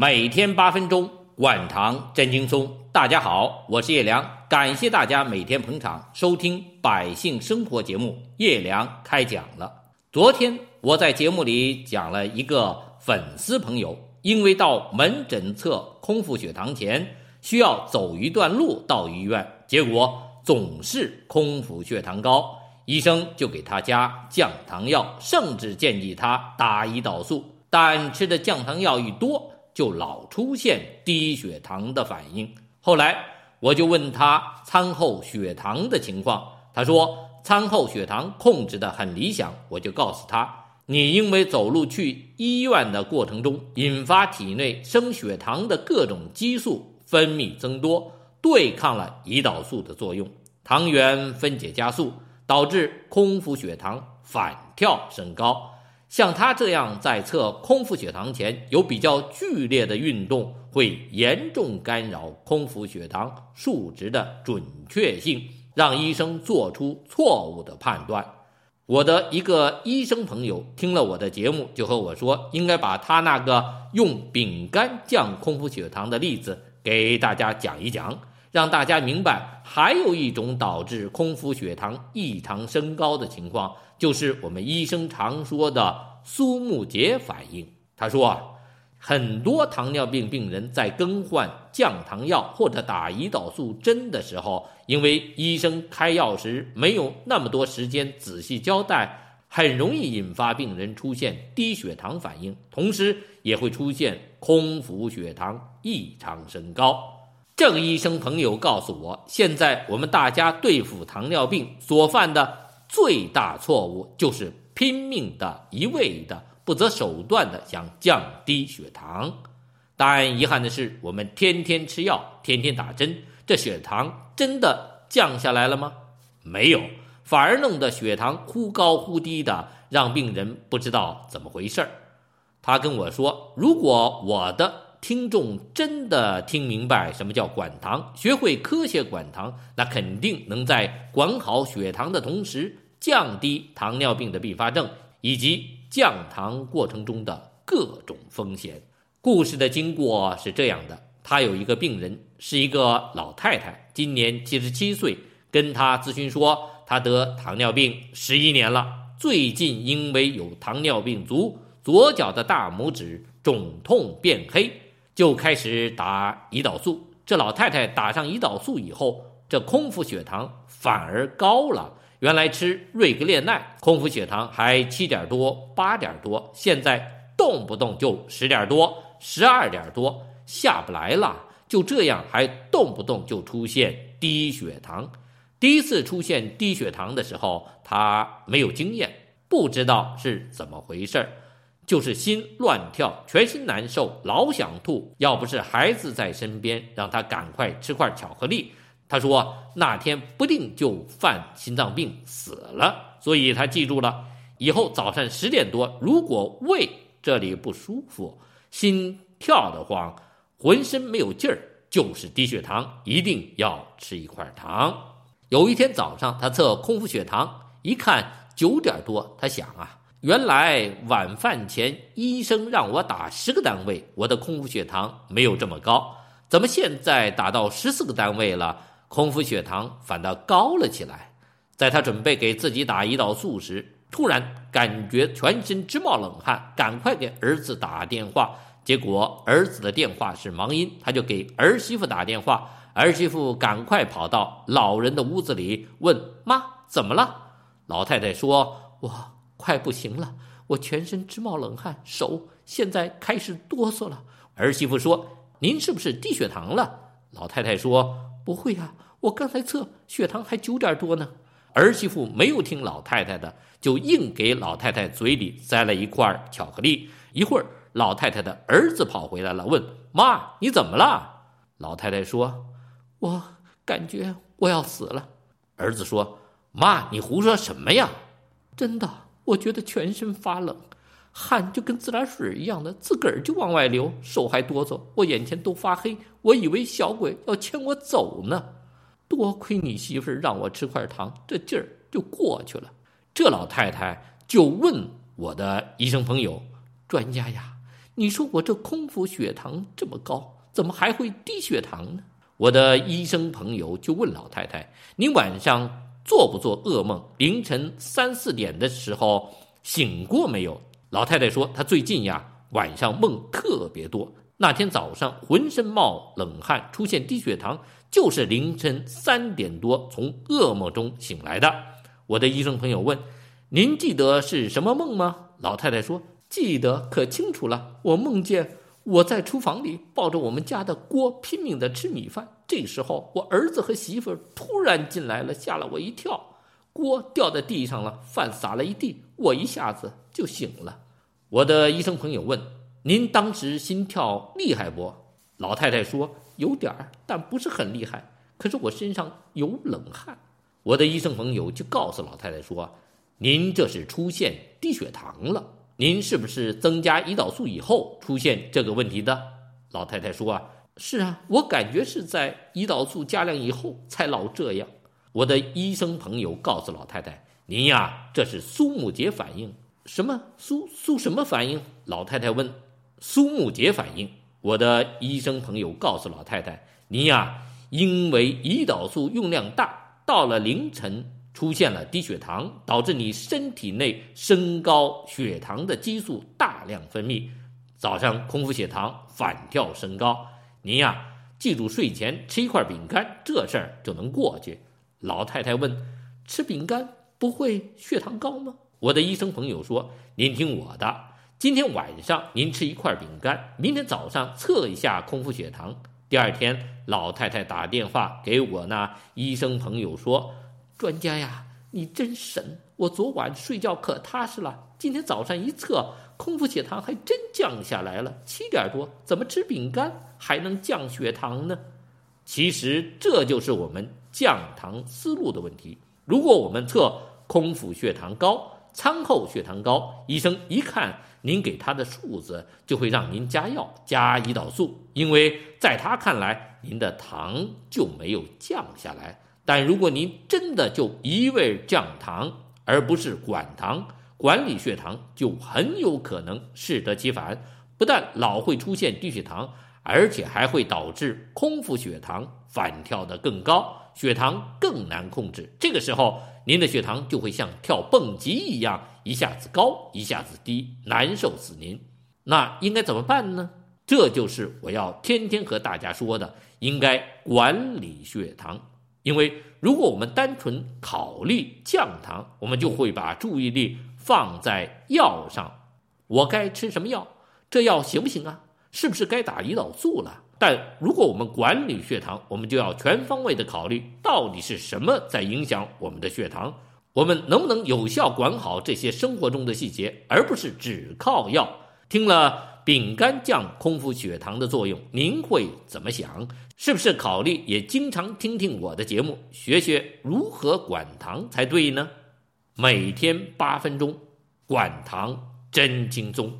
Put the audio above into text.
每天八分钟，管糖真轻松。大家好，我是叶良，感谢大家每天捧场收听《百姓生活》节目。叶良开讲了。昨天我在节目里讲了一个粉丝朋友，因为到门诊测空腹血糖前需要走一段路到医院，结果总是空腹血糖高，医生就给他加降糖药，甚至建议他打胰岛素，但吃的降糖药一多，就老出现低血糖的反应。后来我就问他餐后血糖的情况，他说餐后血糖控制的很理想。我就告诉他，你因为走路去医院的过程中，引发体内升血糖的各种激素分泌增多，对抗了胰岛素的作用，糖原分解加速，导致空腹血糖反跳升高。像他这样在测空腹血糖前有比较剧烈的运动，会严重干扰空腹血糖数值的准确性，让医生做出错误的判断。我的一个医生朋友听了我的节目，就和我说，应该把他那个用饼干降空腹血糖的例子给大家讲一讲，让大家明白还有一种导致空腹血糖异常升高的情况。就是我们医生常说的苏木杰反应。他说啊，很多糖尿病病人在更换降糖药或者打胰岛素针的时候，因为医生开药时没有那么多时间仔细交代，很容易引发病人出现低血糖反应，同时也会出现空腹血糖异常升高。这个医生朋友告诉我，现在我们大家对付糖尿病所犯的。最大错误就是拼命的、一味的、不择手段的想降低血糖，但遗憾的是，我们天天吃药、天天打针，这血糖真的降下来了吗？没有，反而弄得血糖忽高忽低的，让病人不知道怎么回事儿。他跟我说，如果我的。听众真的听明白什么叫管糖，学会科学管糖，那肯定能在管好血糖的同时，降低糖尿病的并发症以及降糖过程中的各种风险。故事的经过是这样的：他有一个病人，是一个老太太，今年七十七岁，跟他咨询说，他得糖尿病十一年了，最近因为有糖尿病足，左脚的大拇指肿痛变黑。就开始打胰岛素。这老太太打上胰岛素以后，这空腹血糖反而高了。原来吃瑞格列奈，空腹血糖还七点多、八点多，现在动不动就十点多、十二点多，下不来了。就这样，还动不动就出现低血糖。第一次出现低血糖的时候，她没有经验，不知道是怎么回事儿。就是心乱跳，全身难受，老想吐。要不是孩子在身边，让他赶快吃块巧克力，他说那天不定就犯心脏病死了。所以他记住了，以后早上十点多，如果胃这里不舒服，心跳得慌，浑身没有劲儿，就是低血糖，一定要吃一块糖。有一天早上，他测空腹血糖，一看九点多，他想啊。原来晚饭前医生让我打十个单位，我的空腹血糖没有这么高，怎么现在打到十四个单位了，空腹血糖反倒高了起来？在他准备给自己打胰岛素时，突然感觉全身直冒冷汗，赶快给儿子打电话，结果儿子的电话是忙音，他就给儿媳妇打电话，儿媳妇赶快跑到老人的屋子里问妈怎么了？老太太说：“我。”快不行了，我全身直冒冷汗，手现在开始哆嗦了。儿媳妇说：“您是不是低血糖了？”老太太说：“不会呀，我刚才测血糖还九点多呢。”儿媳妇没有听老太太的，就硬给老太太嘴里塞了一块巧克力。一会儿，老太太的儿子跑回来了，问：“妈，你怎么了？”老太太说：“我感觉我要死了。”儿子说：“妈，你胡说什么呀？真的。”我觉得全身发冷，汗就跟自来水一样的，自个儿就往外流，手还哆嗦，我眼前都发黑，我以为小鬼要牵我走呢。多亏你媳妇儿让我吃块糖，这劲儿就过去了。这老太太就问我的医生朋友：“专家呀，你说我这空腹血糖这么高，怎么还会低血糖呢？我的医生朋友就问老太太：“你晚上做不做噩梦？凌晨三四点的时候醒过没有？”老太太说：“她最近呀，晚上梦特别多。那天早上浑身冒冷汗，出现低血糖，就是凌晨三点多从噩梦中醒来的。”我的医生朋友问：“您记得是什么梦吗？”老太太说：“记得可清楚了，我梦见……”我在厨房里抱着我们家的锅拼命的吃米饭，这时候我儿子和媳妇突然进来了，吓了我一跳，锅掉在地上了，饭洒了一地，我一下子就醒了。我的医生朋友问：“您当时心跳厉害不？”老太太说：“有点儿，但不是很厉害。可是我身上有冷汗。”我的医生朋友就告诉老太太说：“您这是出现低血糖了。”您是不是增加胰岛素以后出现这个问题的？老太太说：“啊，是啊，我感觉是在胰岛素加量以后才老这样。”我的医生朋友告诉老太太：“您呀，这是苏木杰反应。”什么苏苏什么反应？老太太问。苏木杰反应。我的医生朋友告诉老太太：“您呀，因为胰岛素用量大，到了凌晨。”出现了低血糖，导致你身体内升高血糖的激素大量分泌，早上空腹血糖反跳升高。您呀，记住睡前吃一块饼干，这事儿就能过去。老太太问：“吃饼干不会血糖高吗？”我的医生朋友说：“您听我的，今天晚上您吃一块饼干，明天早上测一下空腹血糖。”第二天，老太太打电话给我那医生朋友说。专家呀，你真神！我昨晚睡觉可踏实了，今天早上一测，空腹血糖还真降下来了，七点多。怎么吃饼干还能降血糖呢？其实这就是我们降糖思路的问题。如果我们测空腹血糖高、餐后血糖高，医生一看您给他的数字，就会让您加药加胰岛素，因为在他看来，您的糖就没有降下来。但如果您真的就一味降糖，而不是管糖、管理血糖，就很有可能适得其反，不但老会出现低血糖，而且还会导致空腹血糖反跳得更高，血糖更难控制。这个时候，您的血糖就会像跳蹦极一样，一下子高，一下子低，难受死您。那应该怎么办呢？这就是我要天天和大家说的，应该管理血糖。因为如果我们单纯考虑降糖，我们就会把注意力放在药上。我该吃什么药？这药行不行啊？是不是该打胰岛素了？但如果我们管理血糖，我们就要全方位的考虑到底是什么在影响我们的血糖，我们能不能有效管好这些生活中的细节，而不是只靠药。听了。饼干降空腹血糖的作用，您会怎么想？是不是考虑也经常听听我的节目，学学如何管糖才对呢？每天八分钟，管糖真轻松。